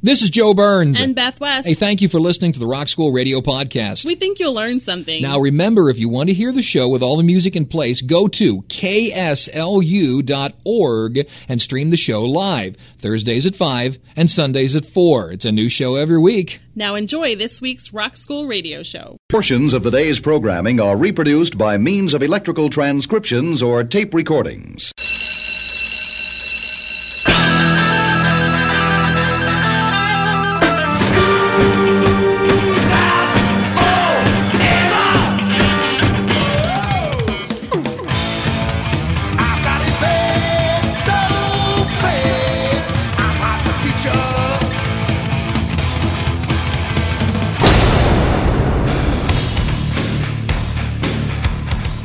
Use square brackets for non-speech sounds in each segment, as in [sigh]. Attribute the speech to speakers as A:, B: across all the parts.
A: This is Joe Burns.
B: And Beth West.
A: Hey, thank you for listening to the Rock School Radio Podcast.
B: We think you'll learn something.
A: Now, remember, if you want to hear the show with all the music in place, go to kslu.org and stream the show live. Thursdays at 5 and Sundays at 4. It's a new show every week.
B: Now, enjoy this week's Rock School Radio Show.
C: Portions of the day's programming are reproduced by means of electrical transcriptions or tape recordings.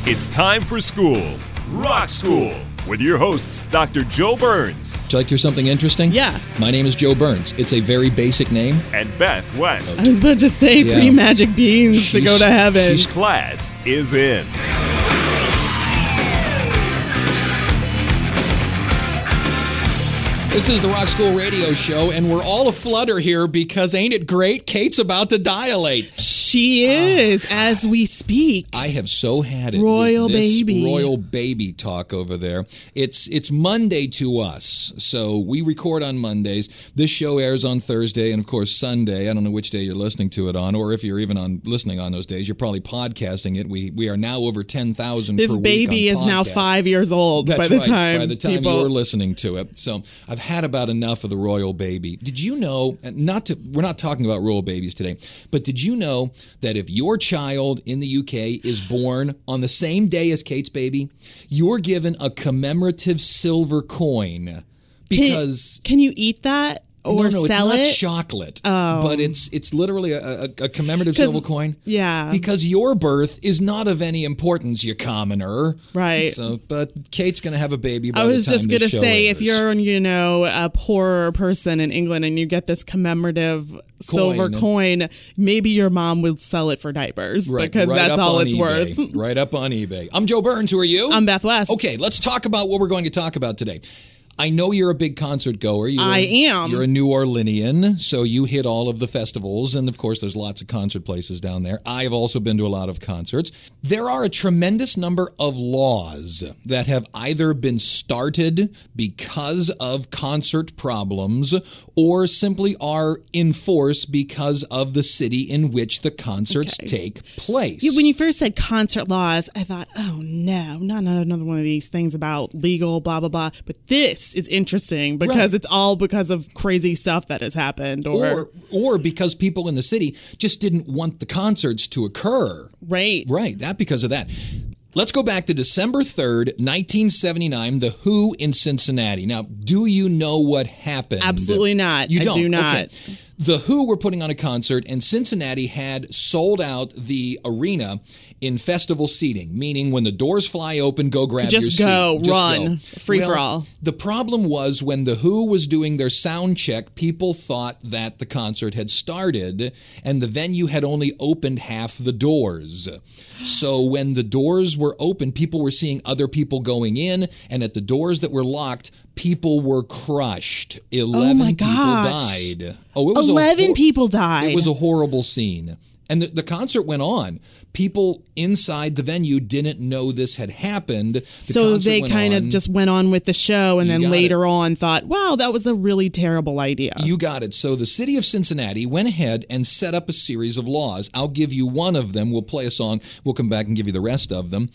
D: It's time for school. Rock School. With your hosts, Dr. Joe Burns
A: Would you like to hear something interesting?
B: Yeah.
A: My name is Joe Burns. It's a very basic name.
D: and Beth West.
B: I was about to say
A: Yeah.
B: three magic beans to go to heaven.
A: she's-
D: Class is in.
A: This is the Rock School Radio Show, and we're all aflutter here because ain't it great? Kate's about to dilate.
B: She is, as we speak.
A: I have so had it.
B: Royal baby.
A: royal baby talk over there. It's it's Monday to us, so we record on Mondays. This show airs on Thursday and of course Sunday. I don't know which day you're listening to it on, or if you're even on listening on those days. You're probably podcasting it. We we are now over ten thousand.
B: This baby is now five years old
A: That's
B: by the
A: right,
B: time
A: by the time
B: people.
A: you're listening to it. So I've had about enough of the royal baby. Did you know? Not to we're not talking about royal babies today, but did you know that if your child in the UK is born on the same day as Kate's baby, you're given a commemorative silver coin because.
B: can you eat that or
A: no, no,
B: sell
A: it's not
B: it?
A: chocolate.
B: Oh.
A: but it's it's literally a, a, a commemorative silver coin.
B: yeah.
A: because your birth is not of any importance, you commoner.
B: Right.
A: So, but Kate's going to have a baby. By
B: I was just gonna
A: show
B: say, if you're, you know, a poorer person in England and you get this commemorative silver coin, maybe your mom will sell it for diapers
A: Right,
B: because
A: right
B: that's all it's
A: eBay.
B: worth.
A: right up on eBay. I'm Joe Burns. Who are you?
B: I'm Beth West.
A: Okay, let's talk about what we're going to talk about today. I know you're a big concert goer. You're
B: I
A: a-
B: am.
A: You're a New Orleanian, so you hit all of the festivals, and of course, there's lots of concert places down there. I've also been to a lot of concerts. There are a tremendous number of laws that have either been started because of concert problems or simply are in force because of the city in which the concerts
B: Okay.
A: take place.
B: You- when you first said concert laws, I thought, oh no, not another one of these things about legal, blah blah blah. But this is interesting because
A: Right.
B: it's all because of crazy stuff that has happened, or,
A: or or because people in the city just didn't want the concerts to occur.
B: right,
A: Right, that because of that. Let's go back to December 3rd, 1979, The Who in Cincinnati. Now, do you know what happened?
B: Absolutely not.
A: You don't.
B: do not.
A: Okay. The Who were putting on a concert, and Cincinnati had sold out the arena in festival seating, meaning when the doors fly open, go grab
B: Just
A: your
B: go,
A: seat.
B: run, free
A: Well,
B: for all.
A: The problem was when The Who was doing their sound check, people thought that the concert had started and the venue had only opened half the doors. So when the doors were open, people were seeing other people going in, and at the doors that were locked, people were crushed. 11
B: Oh my
A: people
B: gosh.
A: died. Oh, it was a
B: 11
A: hor-
B: people died.
A: It was a horrible scene. And the, the concert went on. People inside the venue didn't know this had happened. The
B: so they kind
A: on.
B: of just went on with the show, and
A: You
B: then later
A: it.
B: on thought, wow, that was a really terrible idea.
A: You got it. So the city of Cincinnati went ahead and set up a series of laws. I'll give you one of them. We'll play a song. We'll come back and give you the rest of them.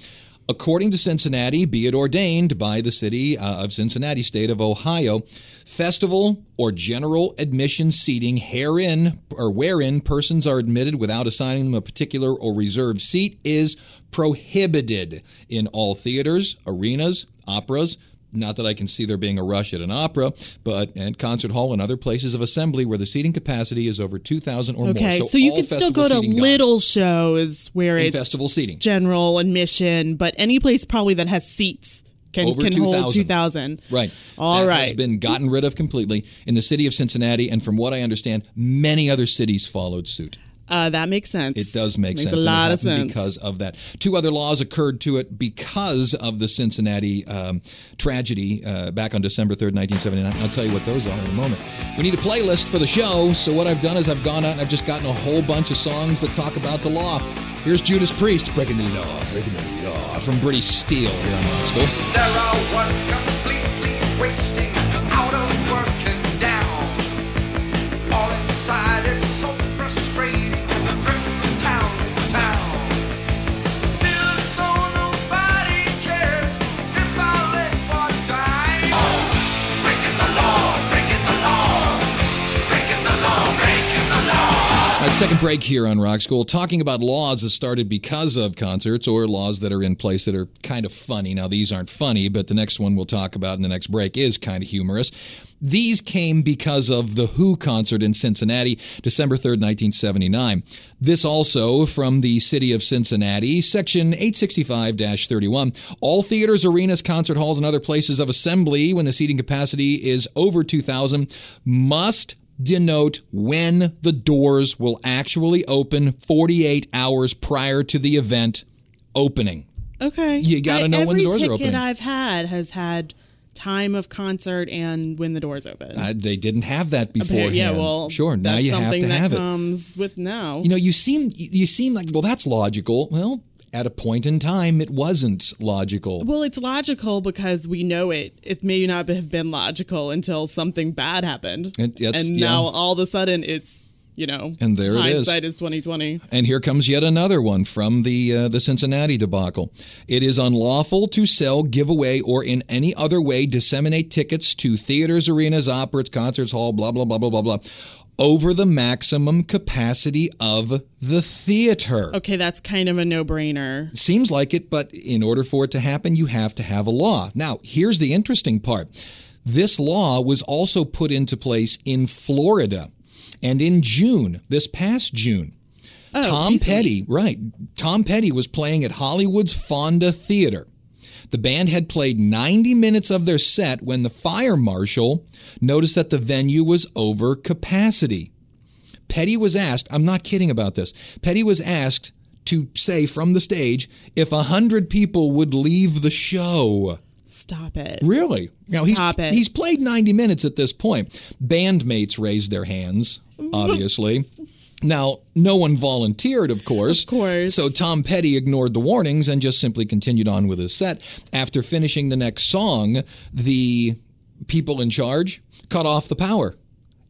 A: According to Cincinnati, be it ordained by the city uh, of Cincinnati, state of Ohio, festival or general admission seating herein or wherein persons are admitted without assigning them a particular or reserved seat is prohibited in all theaters, arenas, operas, not that I can see there being a rush at an opera, but at concert hall and other places of assembly where the seating capacity is over 2,000 or more.
B: okay, so, you can still go to
A: seating gone.
B: little shows where
A: In
B: it's
A: festival seating.
B: general admission, but any place probably that has seats can,
A: Over
B: can
A: 2,000.
B: hold 2,000.
A: Right.
B: All
A: that
B: right.
A: has been gotten rid of completely in the city of Cincinnati, and from what I understand, many other cities followed suit.
B: Uh, that makes sense.
A: It does make
B: Makes
A: sense.
B: a
A: and it
B: lot of
A: happened
B: sense.
A: because of that. Two other laws occurred to it because of the Cincinnati um, tragedy uh, back on December 3rd, 1979. I'll tell you what those are in a moment. We need a playlist for the show, so what I've done is I've gone out and I've just gotten a whole bunch of songs that talk about the law. Here's Judas Priest, Breaking the Law, Breaking the Law, from British Steel here on Rock School.
E: There was completely wasting,
A: right, second break here on Rock School, talking about laws that started because of concerts or laws that are in place that are kind of funny. Now, these aren't funny, but the next one we'll talk about in the next break is kind of humorous. These came because of the Who concert in Cincinnati, December 3rd, 1979. This also from the city of Cincinnati, section 865 31. All theaters, arenas, concert halls, and other places of assembly when the seating capacity is over 2,000 must denote when the doors will actually open 48 hours prior to the event opening.
B: Okay.
A: You gotta know when the doors are open.
B: Every ticket. I've had has had time of concert and when the doors open.
A: Uh, they didn't have that beforehand.
B: yeah, well,
A: sure. Now you have to
B: that
A: have it.
B: comes with now.
A: You know, you seem you seem like well, that's logical. Well, at a point in time, it wasn't logical.
B: well, it's logical because we know it. It may not have been logical until something bad happened,
A: It-
B: and
A: yeah.
B: now all of a sudden it's you know,
A: And there it is.
B: hindsight is twenty twenty.
A: And here comes yet another one from the uh, the Cincinnati debacle. It is unlawful to sell, give away, or in any other way disseminate tickets to theaters, arenas, operas, concerts, hall, blah blah blah blah blah blah, over the maximum capacity of the theater.
B: Okay, that's kind of a no brainer.
A: Seems like it, but in order for it to happen, you have to have a law. Now, here's the interesting part. This law was also put into place in Florida. And in June, this past June, oh, Tom
B: recently.
A: Petty, right, Tom Petty was playing at Hollywood's Fonda Theater. The band had played 90 minutes of their set when the fire marshal noticed that the venue was over capacity. Petty was asked, I'm not kidding about this. Petty was asked to say from the stage if a hundred people would leave the show.
B: Stop it.
A: Really? Now
B: Stop
A: he's,
B: it.
A: he's played 90 minutes at this point. Bandmates raised their hands, [laughs] obviously. Now, no one volunteered, of course.
B: Of course.
A: So Tom Petty ignored the warnings and just simply continued on with his set. After finishing the next song, the people in charge cut off the power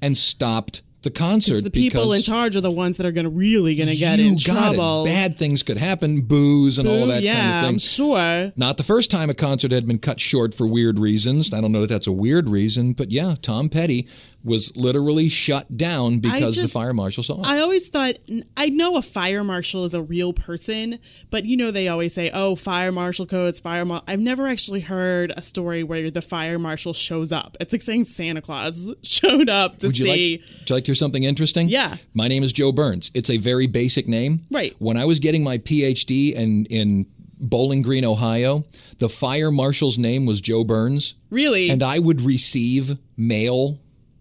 A: and stopped the concert.
B: The people in charge are the ones that are going to really going to get
A: you
B: in
A: got
B: trouble.
A: It. Bad things could happen, booze and all
B: Ooh,
A: that
B: yeah,
A: kind of thing.
B: I'm sure.
A: Not the first time a concert had been cut short for weird reasons. I don't know that that's a weird reason, but yeah, Tom Petty was literally shut down because the fire marshal saw it.
B: I always thought I know a fire marshal is a real person, but you know they always say, "Oh, fire marshal codes, fire." Mar-. I've never actually heard a story where the fire marshal shows up. It's like saying Santa Claus [laughs] showed up to
A: would you
B: see.
A: like? Would you like to hear something interesting?
B: Yeah.
A: My name is Joe Burns. It's a very basic name.
B: Right.
A: When I was getting my PhD in in Bowling Green, Ohio, the fire marshal's name was Joe Burns.
B: Really?
A: And I would receive mail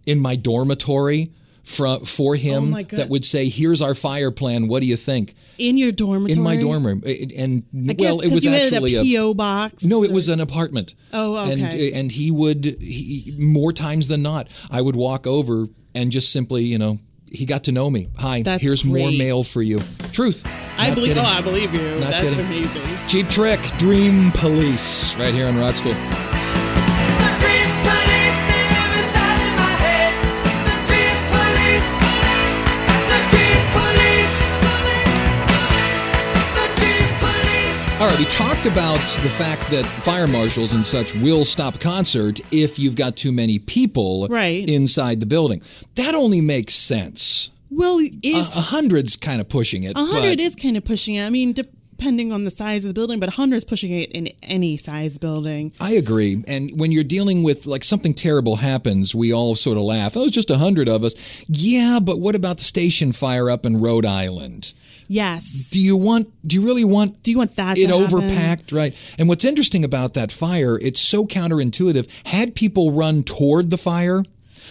A: in my dormitory from for him
B: Oh
A: that would say, "Here's our fire plan. What do you think?"
B: in your dormitory.
A: In my dorm room, and
B: guess
A: well, it was actually
B: a PO box.
A: no, it was an apartment.
B: Oh,
A: And
B: okay.
A: and he would he, more times than not, I would walk over and just simply, you know, he got to know me. Hi,
B: That's
A: here's more mail for you. Truth.
B: I believe.
A: kidding.
B: Oh, I believe you.
A: Not
B: That's
A: kidding.
B: amazing.
A: Cheap trick, Dream Police, right here on Rock School. We talked about the fact that fire marshals and such will stop concert if you've got too many people
B: Right.
A: inside the building. That only makes sense.
B: Well,
A: A
B: if
A: a hundred's kind of pushing it.
B: A hundred is kind of pushing it. I mean, depending on the size of the building, but a hundred is pushing it in any size building.
A: I agree. And when you're dealing with like something terrible happens, we all sort of laugh. Oh, it's just a hundred of us. Yeah, but what about the station fire up in Rhode Island?
B: Yes.
A: Do you want? Do you really want?
B: Do you want that
A: it overpacked, right? And what's interesting about that fire, it's so counterintuitive. Had people run toward the fire,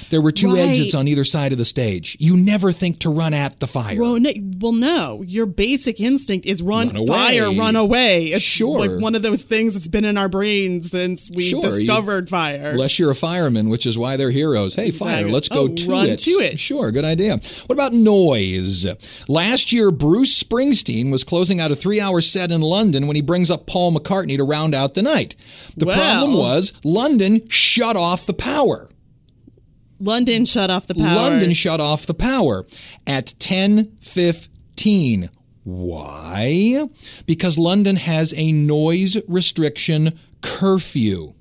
A: There were two
B: Right.
A: exits on either side of the stage. You never think to run at the fire.
B: Well no, well, no. Your basic instinct is run,
A: Run
B: fire, run away. It's
A: Sure.
B: like one of those things that's been in our brains since we
A: Sure, you-
B: discovered fire.
A: Unless you're a fireman, which is why they're heroes. Hey, fire, let's go
B: Oh,
A: to
B: run
A: it.
B: to it.
A: Sure, good idea. What about noise? Last year, Bruce Springsteen was closing out a three hour set in London when he brings up Paul McCartney to round out the night. The
B: Well.
A: problem was London shut off the power.
B: London shut off the power.
A: London shut off the power at 10:15. Why? Because London has a noise restriction curfew.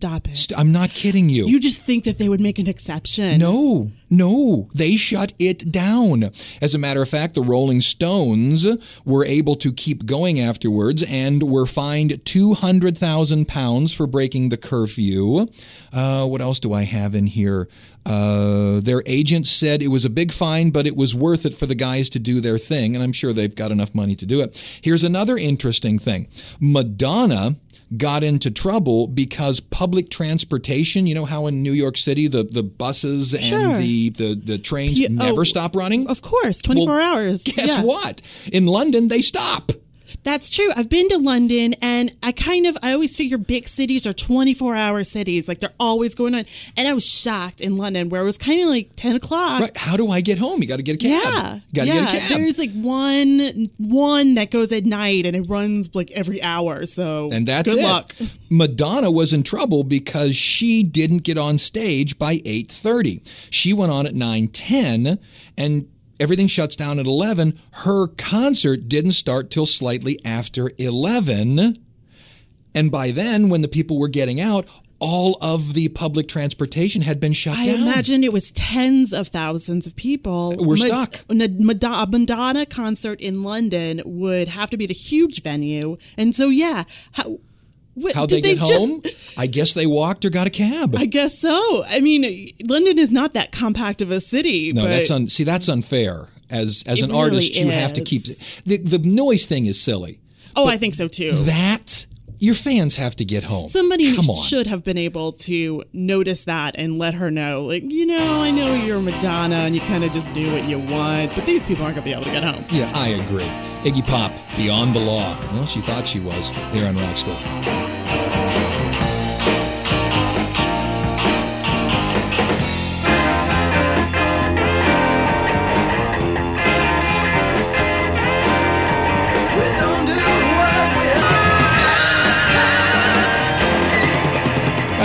B: Stop it.
A: St- I'm not kidding you.
B: You just think that they would make an exception.
A: No, no, they shut it down. As a matter of fact, the Rolling Stones were able to keep going afterwards and were fined two hundred thousand pounds for breaking the curfew. Uh, what else do I have in here? Uh, their agent said it was a big fine, but it was worth it for the guys to do their thing, and I'm sure they've got enough money to do it. Here's another interesting thing: Madonna got into trouble because public transportation, you know how in New York City the, the buses
B: Sure.
A: and the, the, the trains
B: Yeah,
A: never
B: oh,
A: stop running?
B: Of course, 24
A: Well,
B: hours.
A: Guess
B: Yeah.
A: what? In London, they stop.
B: That's true. I've been to London and I kind of, I always figure big cities are 24 hour cities. Like they're always going on. And I was shocked in London where it was kind of like 10 o'clock.
A: Right. How do I get home? You got to get a cab.
B: Yeah.
A: You got to
B: yeah.
A: get a cab.
B: There's like one, one that goes at night and it runs like every hour. So
A: and that's
B: good
A: it.
B: luck.
A: Madonna was in trouble because she didn't get on stage by 8:30. She went on at 9:10 and everything shuts down at 11. Her concert didn't start till slightly after 11. And by then when the people were getting out, all of the public transportation had been shut
B: I
A: down.
B: imagine it was tens of thousands of people.
A: We're stuck.
B: A Madonna, Madonna concert in London would have to be at a huge venue, and so yeah, how what,
A: How'd they get
B: just-
A: home? I guess they walked or got a cab.
B: I guess so. I mean, London is not that compact of a city.
A: No, that's un- see that's unfair. As as an
B: really
A: artist, you have to keep the the noise thing is silly.
B: oh, I think so too.
A: That your fans have to get home.
B: Somebody should have been able to notice that and let her know, like, you know, I know you're Madonna and you kind of just do what you want, but these people aren't going to be able to get home.
A: Yeah, I agree. Iggy Pop, Beyond the Law. Well, she thought she was here on Rock School.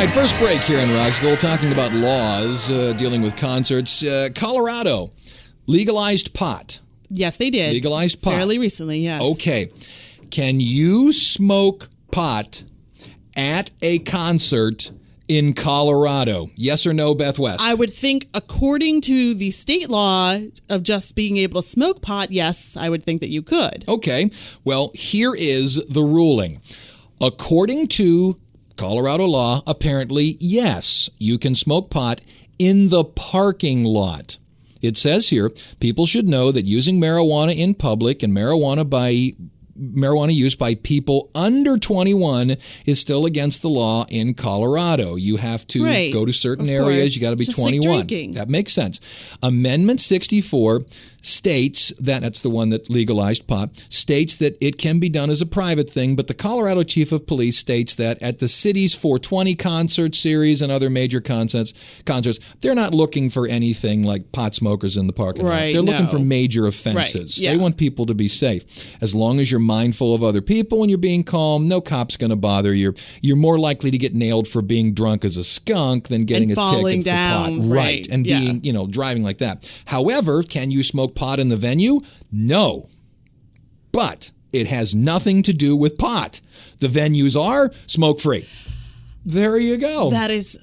A: Right, first break here on Rock School, talking about laws uh, dealing with concerts. Uh, Colorado legalized pot.
B: Yes, they did.
A: Legalized pot.
B: Fairly recently, yes.
A: Okay. Can you smoke pot at a concert in Colorado? Yes or no, Beth West?
B: I would think, according to the state law of just being able to smoke pot, yes, I would think that you could.
A: Okay. Well, here is the ruling. According to Colorado law, apparently, yes, you can smoke pot in the parking lot. It says here people should know that using marijuana in public and marijuana by marijuana use by people under 21 is still against the law in Colorado. You have to
B: Right.
A: go to certain
B: Of
A: areas,
B: course.
A: you got to be
B: Just
A: 21.
B: drinking.
A: That makes sense. Amendment 64 states that that's the one that legalized pot states that it can be done as a private thing, but the Colorado Chief of Police states that at the city's 420 concert series and other major concerts, concerts, they're not looking for anything like pot smokers in the parking lot.
B: Right,
A: They're looking
B: no.
A: for major offenses.
B: yeah.
A: They want people to be safe. As long as you're mindful of other people and you're being calm, no cop's going to bother you. You're more likely to get nailed for being drunk as a skunk than getting
B: And
A: a
B: falling
A: ticket for pot.
B: down, right,
A: And
B: yeah.
A: being, you know, driving like that. However, can you smoke pot in the venue? No. But it has nothing to do with pot. The venues are smoke free. There you go.
B: That is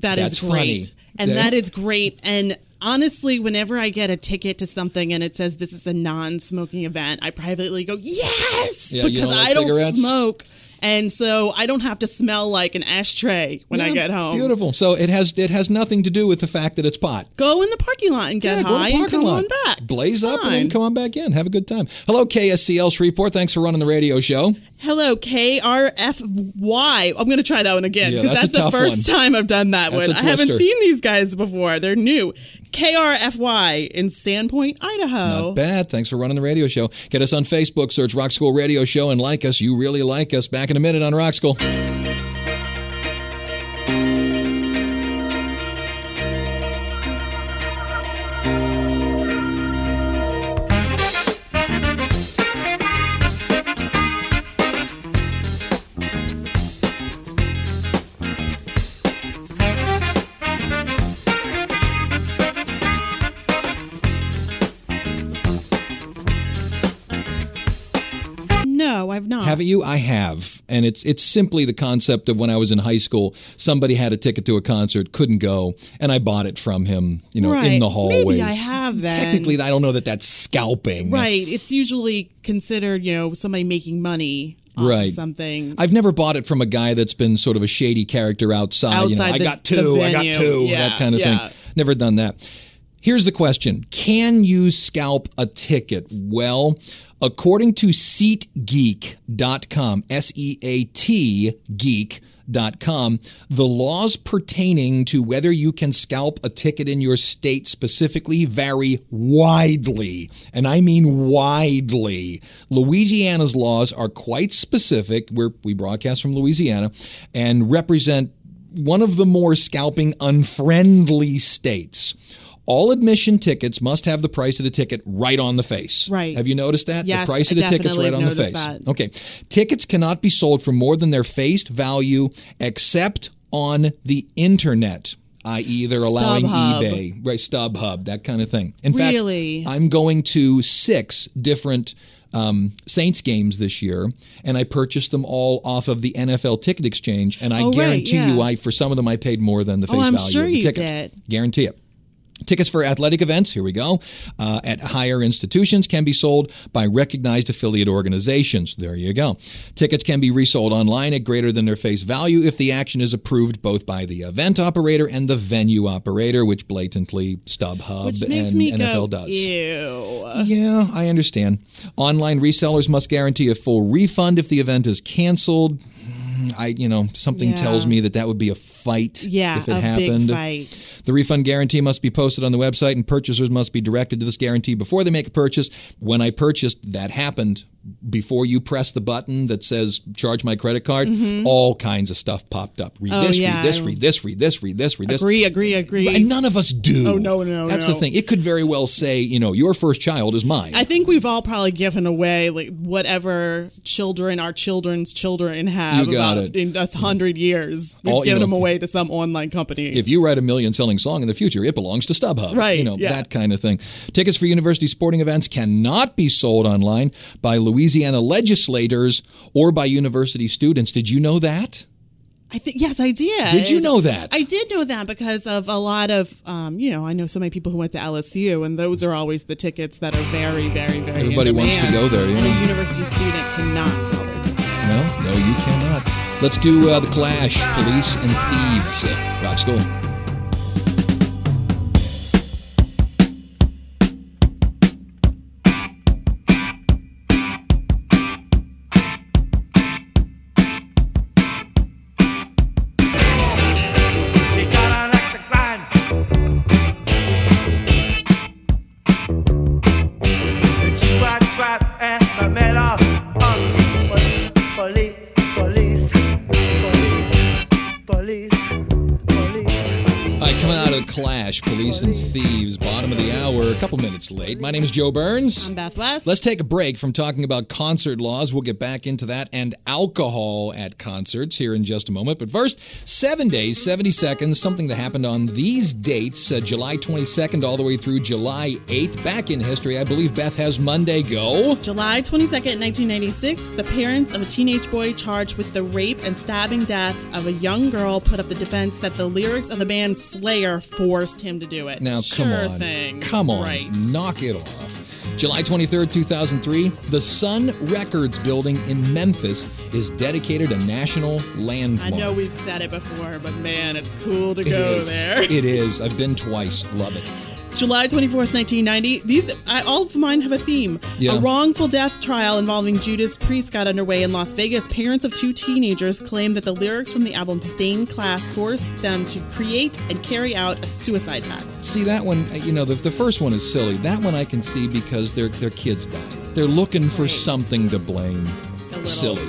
B: that is
A: That's
B: great.
A: funny.
B: And
A: Yeah.
B: that is great. And honestly, whenever I get a ticket to something and it says this is a non-smoking event, I privately go, "Yes!"
A: Yeah,
B: because
A: don't like
B: I don't
A: cigarettes?
B: smoke. And so I don't have to smell like an ashtray when I get home.
A: Beautiful. So it has it has nothing to do with the fact that it's pot.
B: Go in the parking lot and get
A: Yeah,
B: high and come
A: lot.
B: on back.
A: Blaze
B: It's
A: up and then come on back in. Have a good time. Hello, KSCL Shreveport. Thanks for running the radio show.
B: Hello, KRFY. I'm going to try that one again
A: Yeah,
B: because
A: that's
B: that's, the first
A: one.
B: time I've done that
A: That's
B: one. I haven't seen these guys before. They're new. KRFY in Sandpoint, Idaho.
A: Not bad. Thanks for running the radio show. Get us on Facebook, search Rock School Radio Show, and like us. You really like us. Back in a minute on Rock School. And it's it's simply the concept of when I was in high school. Somebody had a ticket to a concert, couldn't go, and I bought it from him. You know, in the hallways.
B: Maybe I have then.
A: Technically, I don't know that that's scalping.
B: Right. It's usually considered, you know, somebody making money on
A: Right.
B: something.
A: I've never bought it from a guy that's been sort of a shady character outside. you know,
B: Outside
A: I got two, I got two,
B: Yeah,
A: that kind of
B: yeah.
A: thing. Never done that. Here's the question Can you scalp a ticket? Well, according to SeatGeek.com, S E A T geek.com, the laws pertaining to whether you can scalp a ticket in your state specifically vary widely. And I mean widely. Louisiana's laws are quite specific. We're, we broadcast from Louisiana and represent one of the more scalping unfriendly states. All admission tickets must have the price of the ticket right on the face.
B: Right.
A: Have you noticed that?
B: Yes,
A: the price of the ticket's right on the face.
B: that.
A: Okay. Tickets cannot be sold for more than their faced value except on the internet. I.e., they're allowing
B: StubHub.
A: eBay, right? StubHub, that kind of thing. In
B: Really?
A: fact, I'm going to six different um, Saints games this year, and I purchased them all off of the NFL Ticket Exchange. And I
B: Oh, right,
A: guarantee you. I for some of them, I paid more than the face
B: Oh, I'm
A: value
B: sure
A: of the
B: you
A: ticket.
B: did.
A: Guarantee it. Tickets for athletic events, here we go, uh, at higher institutions can be sold by recognized affiliate organizations. There you go. Tickets can be resold online at greater than their face value if the action is approved both by the event operator and the venue operator, which blatantly StubHub
B: Which
A: and NFL
B: go,
A: does.
B: ew.
A: Yeah, I understand. Online resellers must guarantee a full refund if the event is canceled. Mm, I, you know, something
B: Yeah.
A: tells me that that would be a fight
B: Yeah,
A: if it
B: a
A: happened.
B: big fight.
A: The refund guarantee must be posted on the website, and purchasers must be directed to this guarantee before they make a purchase. When I purchased, that happened. Before you press the button that says "charge my credit card," all kinds of stuff popped up. Read
B: Mm-hmm. Oh,
A: this,
B: yeah,
A: read this, read this, read this, read this, read this.
B: Agree, agree, agree.
A: And none of us do.
B: Oh, no, no,
A: That's
B: no.
A: the thing. It could very well say, you know, your first child is mine.
B: I think we've all probably given away like whatever children our children's children have
A: You got
B: about
A: it.
B: in a hundred years. We've
A: All- you
B: given
A: know,
B: them away to some online company.
A: if you write a million selling song in the future, it belongs to StubHub.
B: Right,
A: You know,
B: yeah.
A: that kind of thing. Tickets for university sporting events cannot be sold online by Louisiana legislators or by university students. Did you know that?
B: I think yes, I did.
A: Did you know that?
B: I did know that because of a lot of, um, you know, I know so many people who went to LSU, and those are always the tickets that are very, very, very. in
A: Everybody wants to go there, yeah.
B: And a university student cannot sell their tickets.
A: No, no, you cannot. Let's do uh, the Clash, Police and Thieves. Uh, Rock School.
F: Police
A: and Thieves, bottom of the hour, a couple minutes late. My name is Joe Burns.
B: I'm Beth West.
A: Let's take a break from talking about concert laws. We'll get back into that and alcohol at concerts here in just a moment. But first, seven days, 70 seconds, something that happened on these dates uh, July 22nd all the way through July 8th. Back in history, I believe Beth has Monday go.
B: July 22nd, 1996, the parents of a teenage boy charged with the rape and stabbing death of a young girl put up the defense that the lyrics of the band Slayer forced him to do it.
A: Now,
B: sure
A: come on.
B: thing.
A: Come on.
B: Right.
A: Knock it off. July 23rd, 2003, the Sun Records building in Memphis is dedicated a national landmark.
B: I know we've said it before, but man, it's cool to
A: It
B: go
A: is.
B: there.
A: It is. I've been twice. Love it.
B: July 24th, 1990. These I, all of mine have a theme.
A: Yeah.
B: A wrongful death trial involving Judas Priest got underway in Las Vegas. Parents of two teenagers claimed that the lyrics from the album Stained Class forced them to create and carry out a suicide pact.
A: See that one, uh, you know, the, the first one is silly. That one I can see because their their kids died. They're looking for
B: Right.
A: something to blame. Silly.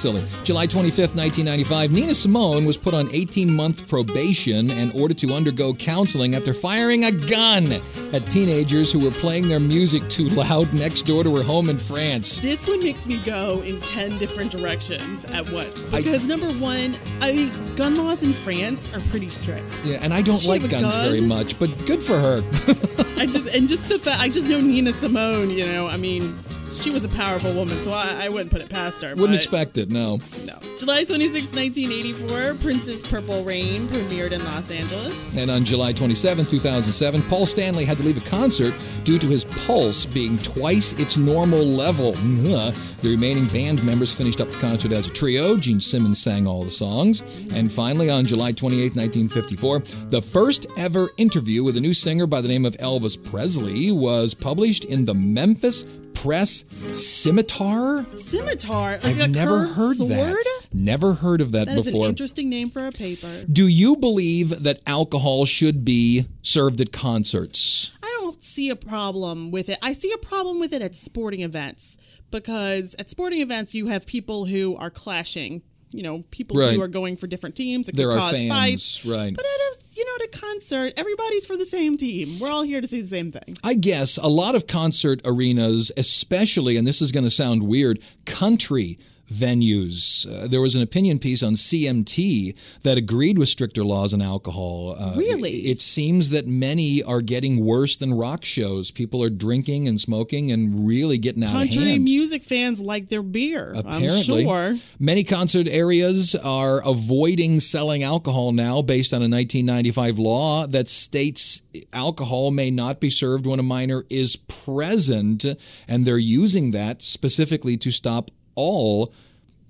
B: Silly.
A: July 25th, 1995, Nina Simone was put on 18 month probation and ordered to undergo counseling after firing a gun at teenagers who were playing their music too loud next door to her home in France.
B: This one makes me go in 10 different directions at once.
A: I-
B: Because, number one, I mean, gun laws in France are pretty strict.
A: Yeah, and I don't
B: She
A: like guns
B: gun?
A: very much, but good for her. [laughs]
B: I just, and just the fact, I just know Nina Simone, you know, I mean, she was a powerful woman, so I, I wouldn't put it past her.
A: Wouldn't expect it, no.
B: No. July 26, 1984, Prince's Purple Rain premiered in Los Angeles.
A: And on July 27, 2007, Paul Stanley had to leave a concert due to his pulse being twice its normal level. The remaining band members finished up the concert as a trio. Gene Simmons sang all the songs. And finally, on July 28, 1954, the first ever interview with a new singer by the name of Elvis Presley was published in the Memphis Press Scimitar.
B: Scimitar, like a
A: I've never heard
B: sword?
A: that. Never heard of that,
B: That
A: before.
B: an interesting name for a paper.
A: Do you believe that alcohol should be served at concerts?
B: I don't see a problem with it. I see a problem with it at sporting events because at sporting events you have people who are clashing. You know, people
A: Right.
B: who are going for different teams. It
A: There
B: could
A: are
B: cause
A: fans,
B: fights.
A: right.
B: But at a you know, at a concert, everybody's for the same team. We're all here to see the same thing.
A: I guess a lot of concert arenas, especially, and this is going to sound weird, country venues. Uh, there was an opinion piece on CMT that agreed with stricter laws on alcohol. Uh,
B: Really?
A: It, it seems that many are getting worse than rock shows. People are drinking and smoking and really getting out of
B: Country
A: hand.
B: music fans like their beer.
A: Apparently,
B: I'm sure.
A: many concert areas are avoiding selling alcohol now based on a 1995 law that states alcohol may not be served when a minor is present, and they're using that specifically to stop all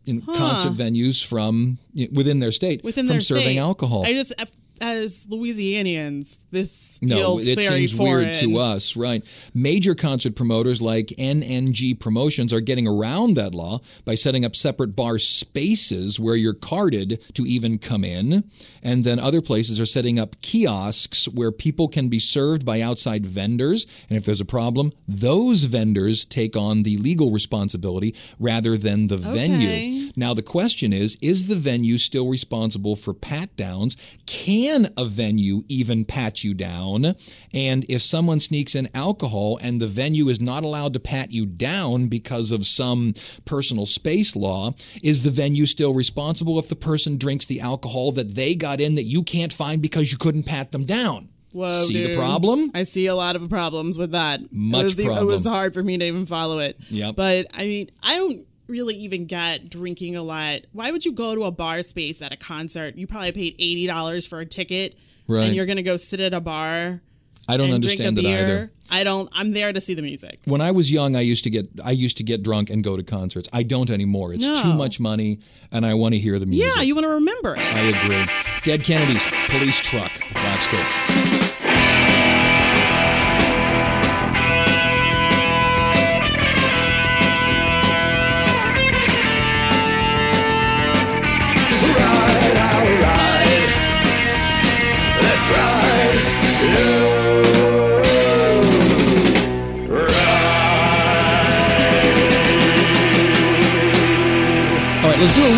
A: in concert venues from within their state
B: Within
A: from
B: their
A: serving
B: state.
A: alcohol.
B: I just, as Louisianians, this
A: No,
B: feels
A: it
B: very
A: seems
B: foreign.
A: weird to us, right? Major concert promoters like NNG Promotions are getting around that law by setting up separate bar spaces where you're carded to even come in. And then other places are setting up kiosks where people can be served by outside vendors. And if there's a problem, those vendors take on the legal responsibility rather than the venue. Now, the question is is the venue still responsible for pat downs? Can a venue even pat you down? And if someone sneaks in alcohol and the venue is not allowed to pat you down because of some personal space law, is the venue still responsible if the person drinks the alcohol that they got in that you can't find because you couldn't pat them down?
B: Whoa,
A: See the problem?
B: I see a lot of problems with that.
A: Much
B: it was, It was hard for me to even follow it.
A: Yeah,
B: But I mean, I don't really even get drinking a lot. Why would you go to a bar space at a concert? You probably paid eighty dollars for a ticket,
A: Right.
B: and you're gonna go sit at a bar.
A: I don't
B: and drink a
A: understand it either.
B: I don't. I'm there to see the music.
A: when I was young, I used to get I used to get drunk and go to concerts. I don't anymore. It's
B: No.
A: too much money, and I want to hear the music.
B: Yeah, you want to remember it.
A: I agree. Dead Kennedys, police truck, rock school.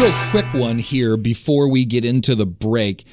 A: Real quick one here before we get into the break.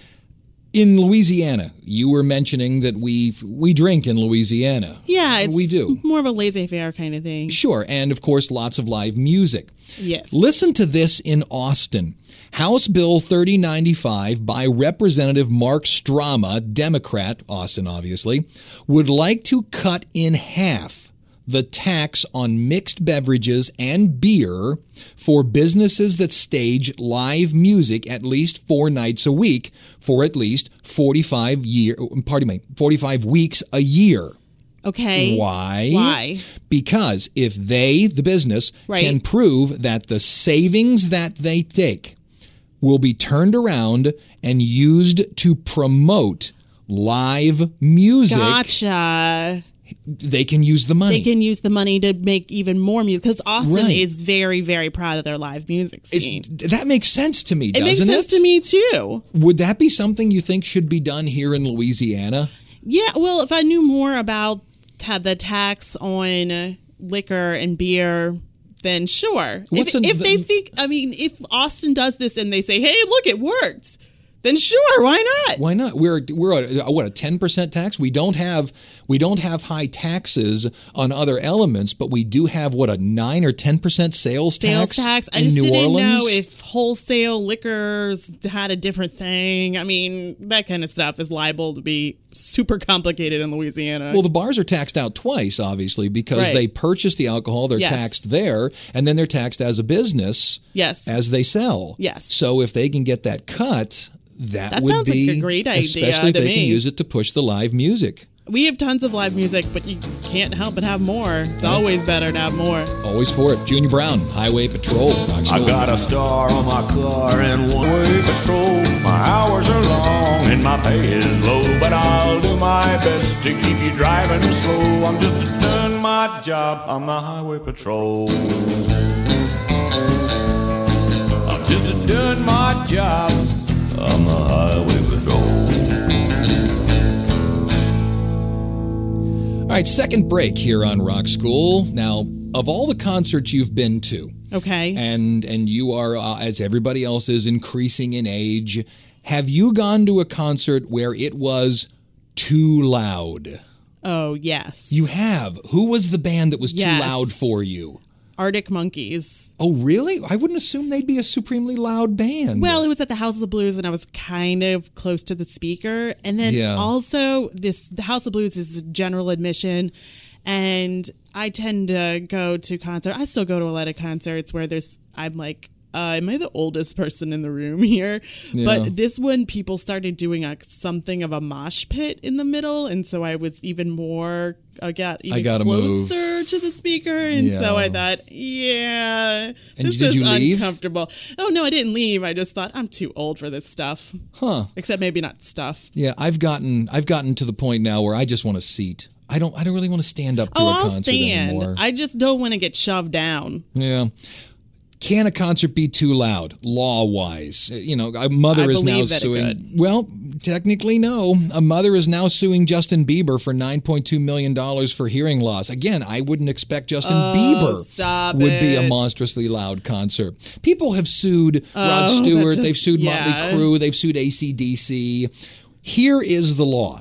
A: In Louisiana, you were mentioning that we we drink in Louisiana.
B: Yeah, it's
A: we do.
B: more of a laissez-faire kind of thing.
A: Sure, and of course, lots of live music.
B: Yes.
A: Listen to this in Austin. House Bill 3095 by Representative Mark Strama, Democrat, Austin obviously, would like to cut in half the tax on mixed beverages and beer for businesses that stage live music at least 4 nights a week for at least 45 year pardon me, 45 weeks a year.
B: Okay.
A: Why?
B: Why?
A: Because if they, the business,
B: Right.
A: can prove that the savings that they take will be turned around and used to promote live music,
B: Gotcha.
A: They can use the money.
B: They can use the money to make even more music because Austin
A: Right.
B: is very, very proud of their live music
A: It's-
B: scene.
A: that makes sense to me,
B: it makes sense
A: it?
B: to me too.
A: Would that be something you think should be done here in Louisiana?
B: Yeah, well, if I knew more about the tax on liquor and beer, then sure.
A: What's
B: if,
A: an-
B: if they
A: the-
B: think, I mean, if Austin does this and they say, "Hey, look, it worked," then sure, why not?
A: Why not? We're we're a, what a ten percent tax. We don't have we don't have high taxes on other elements, but we do have what a nine or ten percent sales tax.
B: Sales
A: tax.
B: I
A: in
B: just
A: New
B: didn't
A: Orleans.
B: know if wholesale liquors had a different thing. I mean, that kind of stuff is liable to be super complicated in Louisiana.
A: Well, the bars are taxed out twice, obviously, because
B: Right.
A: they purchase the alcohol, they're
B: Yes.
A: taxed there, and then they're taxed as a business
B: Yes.
A: as they sell.
B: Yes.
A: So if they can get that cut, that,
B: That
A: would
B: sounds like
A: be
B: a great idea
A: especially if they can use it to push the live music.
B: We have tons of live music, but you can't help but have more. It's always better to have more.
A: Always for it. Junior Brown, Highway Patrol.
G: I
A: School.
G: got a star on my car and one way patrol. My hours are long and my pay is low, but I'll do my best to keep you driving slow. I'm just doing my job on the highway patrol. I'm just doing my job on the highway patrol.
A: Right, second break here on Rock School. Now, of all the concerts you've been to,
B: Okay.
A: and and you are uh, as everybody else is increasing in age, have you gone to a concert where it was too loud?
B: oh, yes.
A: You have. Who was the band that was too loud for you?
B: Arctic Monkeys.
A: Oh, really? I wouldn't assume they'd be a supremely loud band.
B: Well, it was at the House of the Blues, and I was kind of close to the speaker. And then
A: Yeah.
B: also, this the House of Blues is general admission, and I tend to go to concert. I still go to a lot of concerts where there's. I'm like. Uh, am I the oldest person in the room [laughs] here?
A: Yeah.
B: But this one, people started doing a, something of a mosh pit in the middle, and so I was even more. I got even
A: move.
B: closer to the speaker, and so I thought, yeah,
A: And
B: this
A: did
B: is
A: you leave?
B: uncomfortable. Oh no, I didn't leave. I just thought I'm too old for this stuff.
A: huh?
B: Except maybe not stuff.
A: Yeah, I've gotten I've gotten to the point now where I just want a seat. I don't I don't really want to stand up to
B: Oh,
A: a
B: I'll
A: concert
B: stand.
A: anymore.
B: I just don't want to get shoved down.
A: Yeah. Can a concert be too loud, law wise? Uh, you know, a mother
B: I
A: is now
B: it
A: suing. Well, technically, no. A mother is now suing Justin Bieber for $9.2 million for hearing loss. Again, I wouldn't expect Justin oh, Bieber
B: Oh, stop
A: would be a monstrously loud concert. People have sued oh, Rod
B: Oh, that
A: Stewart,
B: just-
A: they've sued
B: yeah.
A: Motley Crue, they've sued ACDC. Here is the law.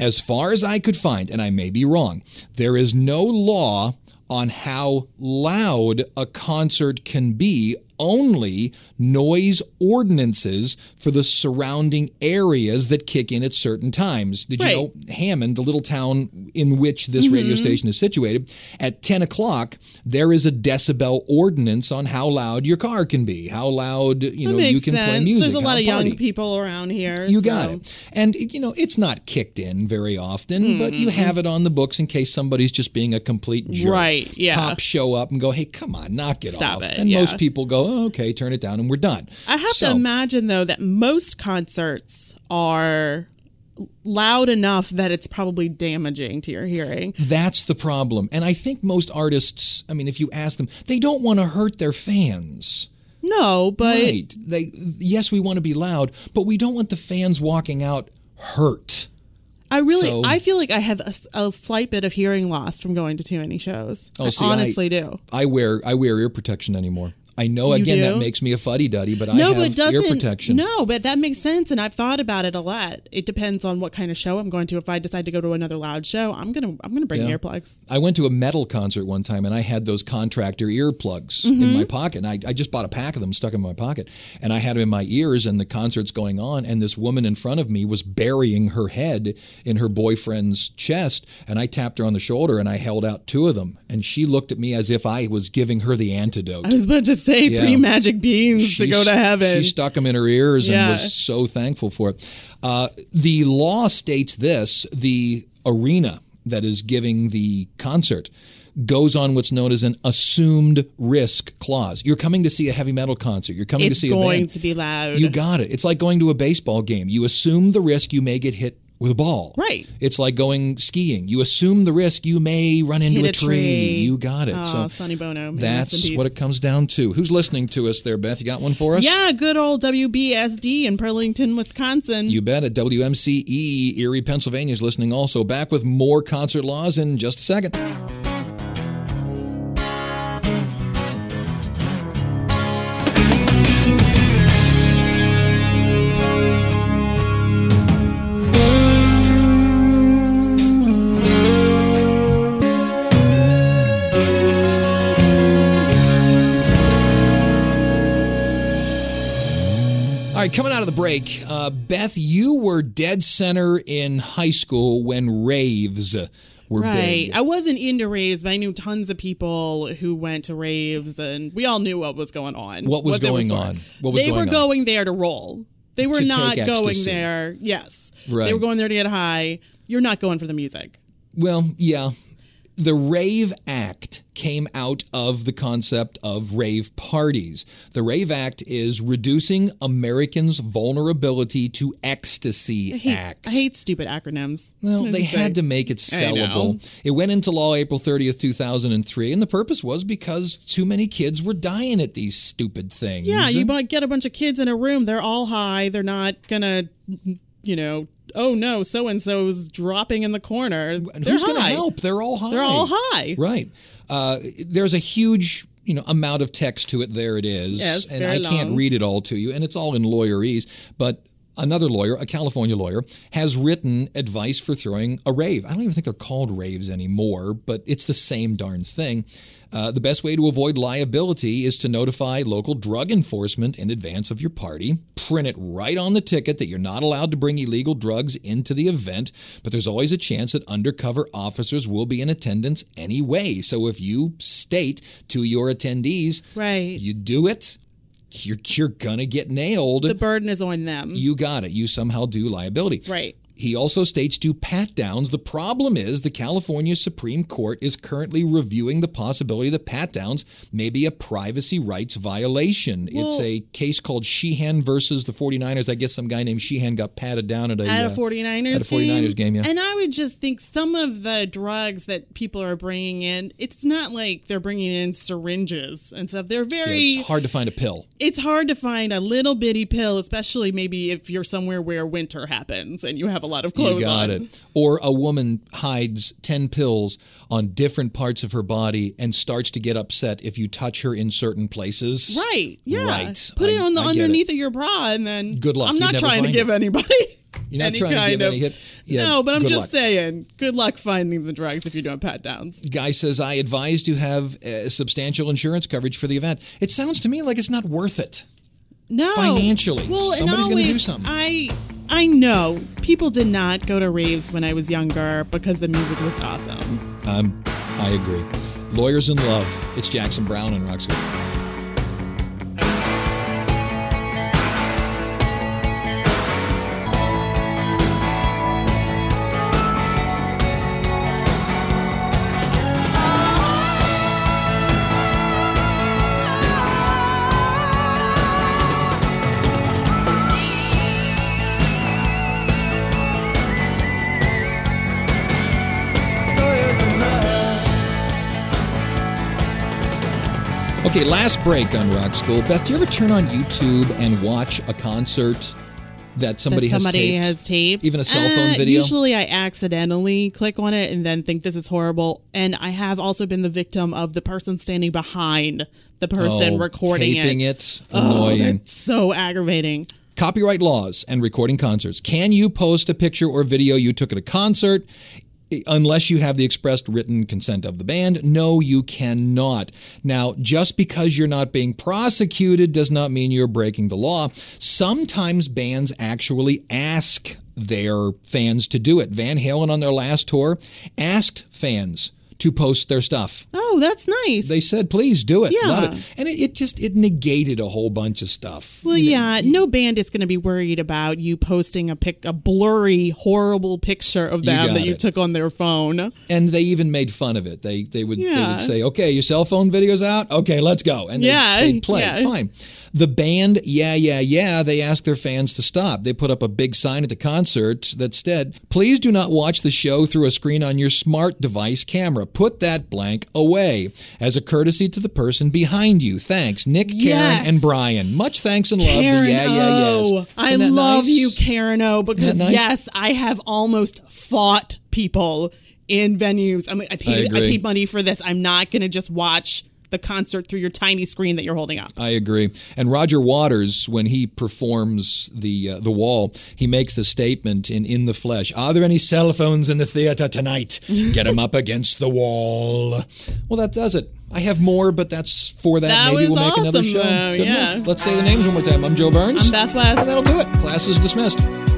A: As far as I could find, and I may be wrong, there is no law on how loud a concert can be, only noise ordinances for the surrounding areas that kick in at certain times. Did you know Hammond, the little town in which this
B: Mm-hmm.
A: radio station is situated, at 10 o'clock, there is a decibel ordinance on how loud your car can be, how loud you
B: That
A: know you can
B: sense.
A: play music.
B: There's a lot of young
A: party.
B: people around here.
A: You got it. And, you know, it's not kicked in very often, but you have it on the books in case somebody's just being a complete jerk.
B: Right, yeah.
A: Cops show up and go, hey, come on, knock it
B: Stop
A: off.
B: it,
A: and
B: yeah.
A: most people go, oh, okay, turn it down and we're done.
B: I have
A: So,
B: to imagine though that most concerts are loud enough that it's probably damaging to your hearing.
A: That's the problem. And I think most artists, I mean, if you ask them, they don't want to hurt their fans.
B: No, but
A: right. They yes, we want to be loud, but we don't want the fans walking out hurt.
B: I really,
A: So-
B: I feel like I have a, a slight bit of hearing loss from going to too many shows.
A: Oh,
B: I
A: see, I-
B: honestly do.
A: I wear I wear ear protection anymore. I know
B: You
A: again that makes me a fuddy duddy, but I
B: no,
A: have
B: but
A: ear protection.
B: No, but that makes sense, and I've thought about it a lot. It depends on what kind of show I'm going to. If I decide to go to another loud show, I'm gonna I'm gonna bring
A: Yeah.
B: earplugs.
A: I went to a metal concert one time and I had those contractor earplugs
B: Mm-hmm.
A: in my pocket. And I, I just bought a pack of them stuck in my pocket. And I had them in my ears and the concert's going on. And this woman in front of me was burying her head in her boyfriend's chest. And I tapped her on the shoulder and I held out two of them. And she looked at me as if I was giving her the antidote.
B: I was about to say
A: Yeah.
B: three magic beans to go to heaven.
A: She stuck them in her ears and was so thankful for it. Uh, the law states this the arena that is giving the concert goes on what's known as an assumed risk clause. You're coming to see a heavy metal concert. You're coming
B: it's
A: to see a
B: going to be loud.
A: You got it. It's like going to a baseball game. You assume the risk you may get hit with a ball.
B: Right.
A: It's like going skiing. You assume the risk. You may run into a
B: a tree.
A: You got it.
B: Oh,
A: so
B: Sonny Bono. May he rest in
A: that's what it comes down to. Who's listening to us there, Beth? You got one for us?
B: Yeah, good old WBSD in Burlington, Wisconsin.
A: You bet at WMCE Erie, Pennsylvania is listening also. Back with more concert laws in just a second. Right, coming out of the break, uh, Beth, you were dead center in high school when raves were
B: Right.
A: big.
B: I wasn't into raves, but I knew tons of people who went to raves, and we all knew what was going on.
A: What was
B: they
A: going
B: for.
A: on? What was
B: they
A: going
B: were
A: on?
B: going there to roll. They were
A: To
B: not going
A: ecstasy.
B: there. Yes.
A: Right.
B: They were going there to get high. You're not going for the music.
A: Well, yeah. The Rave Act came out of the concept of rave parties. The Rave Act is reducing Americans' vulnerability to ecstasy
B: I hate,
A: act.
B: I hate stupid acronyms.
A: Well, they had
B: like-
A: to make it sellable. It went into law April 30th, 2003, and the purpose was because too many kids were dying at these stupid things.
B: Yeah, you might get a bunch of kids in a room. They're all high. They're not gonna, you know. Oh no, so and so is dropping in the corner.
A: And
B: They're
A: who's going to help? They're all high.
B: They're all high.
A: Right. Uh, there's a huge you know amount of text to it. There it is,
B: Yes,
A: and I can't read it all to you, and it's all in lawyerese. But another lawyer, a California lawyer, has written advice for throwing a rave. I don't even think they're called raves anymore, but it's the same darn thing. Uh, the best way to avoid liability is to notify local drug enforcement in advance of your party. Print it right on the ticket that you're not allowed to bring illegal drugs into the event, but there's always a chance that undercover officers will be in attendance anyway. So if you state to your attendees,
B: Right.
A: you do it, you're, you're gonna get nailed.
B: The burden is on them.
A: you got it. You somehow do liability.
B: right.
A: He also states do pat downs. The problem is the California Supreme Court is currently reviewing the possibility that pat downs may be a privacy rights violation. it's a case called Sheehan versus the 49ers. I guess some guy named Sheehan got patted down at a,
B: At a
A: uh,
B: 49ers
A: at a 49ers game, yeah.
B: And I would just think some of the drugs that people are bringing in, it's not like they're bringing in syringes and stuff. They're
A: Yeah,
B: very
A: it's hard to find a pill.
B: it's hard to find a little bitty pill, especially maybe if you're somewhere where winter happens and you have a lot of clothes
A: you got
B: on.
A: it. Or a woman hides 10 pills on different parts of her body and starts to get upset if you touch her in certain places.
B: Right. Yeah.
A: Right.
B: Put it on the
A: I
B: underneath of your bra and then
A: Good luck.
B: I'm
A: You'd
B: not trying to give
A: it.
B: anybody
A: You're not
B: any
A: trying to
B: kind
A: give
B: of
A: any hit? Yeah,
B: No, but I'm just
A: luck.
B: saying, good luck finding the drugs if you're doing pat downs.
A: Guy says, I advise to have uh, substantial insurance coverage for the event. It sounds to me like it's not worth it.
B: No.
A: Financially,
B: well,
A: somebody's gonna do
B: always-
A: something.
B: I I know people did not go to raves when I was younger because the music was awesome.
A: Um, I agree. Lawyers in Love. It's Jackson Browne and Rock. Okay, last break on Rock School. Beth, do you ever turn on YouTube and watch a concert that somebody,
B: that somebody
A: has taped?
B: has taped.
A: Even a cell phone
B: Uh,
A: video?
B: Usually, I accidentally click on it and then think this is horrible. And I have also been the victim of the person standing behind the person
A: Oh,
B: recording
A: taping
B: it.
A: it.
B: Oh,
A: Annoying.
B: that's so aggravating.
A: Copyright laws and recording concerts. Can you post a picture or video you took at a concert? Unless you have the expressed written consent of the band, no, you cannot. Now, just because you're not being prosecuted does not mean you're breaking the law. Sometimes bands actually ask their fans to do it. Van Halen on their last tour asked fans to post their stuff.
B: Oh, that's nice.
A: They said, please do it.
B: Yeah.
A: Love it. And it, it just it negated a whole bunch of stuff.
B: well,
A: You know,
B: yeah, no band is going to be worried about you posting a pic, a blurry, horrible picture of them
A: got
B: that you
A: it.
B: took on their phone.
A: And they even made fun of it. They they would they would say, "Okay, your cell phone video's out. Okay, let's go." And they,
B: Yeah,
A: they'd play.
B: yeah.
A: Fine. The band, yeah, yeah, yeah. They asked their fans to stop. They put up a big sign at the concert that said, "Please do not watch the show through a screen on your smart device camera. Put that blank away as a courtesy to the person behind you. Thanks, Nick, Karen,
B: Yes.
A: and Brian. Much thanks and love.
B: Karen
A: yeah, yeah, yes. Oh, I
B: love
A: nice?
B: you, Karen O, because
A: nice?
B: yes, I have almost fought people in venues. I mean, I paid, I,
A: agree.
B: paid money for this. I'm not going to just watch the concert through your tiny screen that you're holding up.
A: I agree. And Roger Waters, when he performs the uh, the wall, he makes the statement in In the Flesh: "Are there any cell phones in the theater tonight? Get them up against the wall." Well, that does it. I have more, but that's for that.
B: That
A: Maybe we'll make another show.
B: though, yeah.
A: enough. Let's say the names one more time. I'm Joe Burns.
B: I'm Beth West.
A: And that'll do it. Class is dismissed.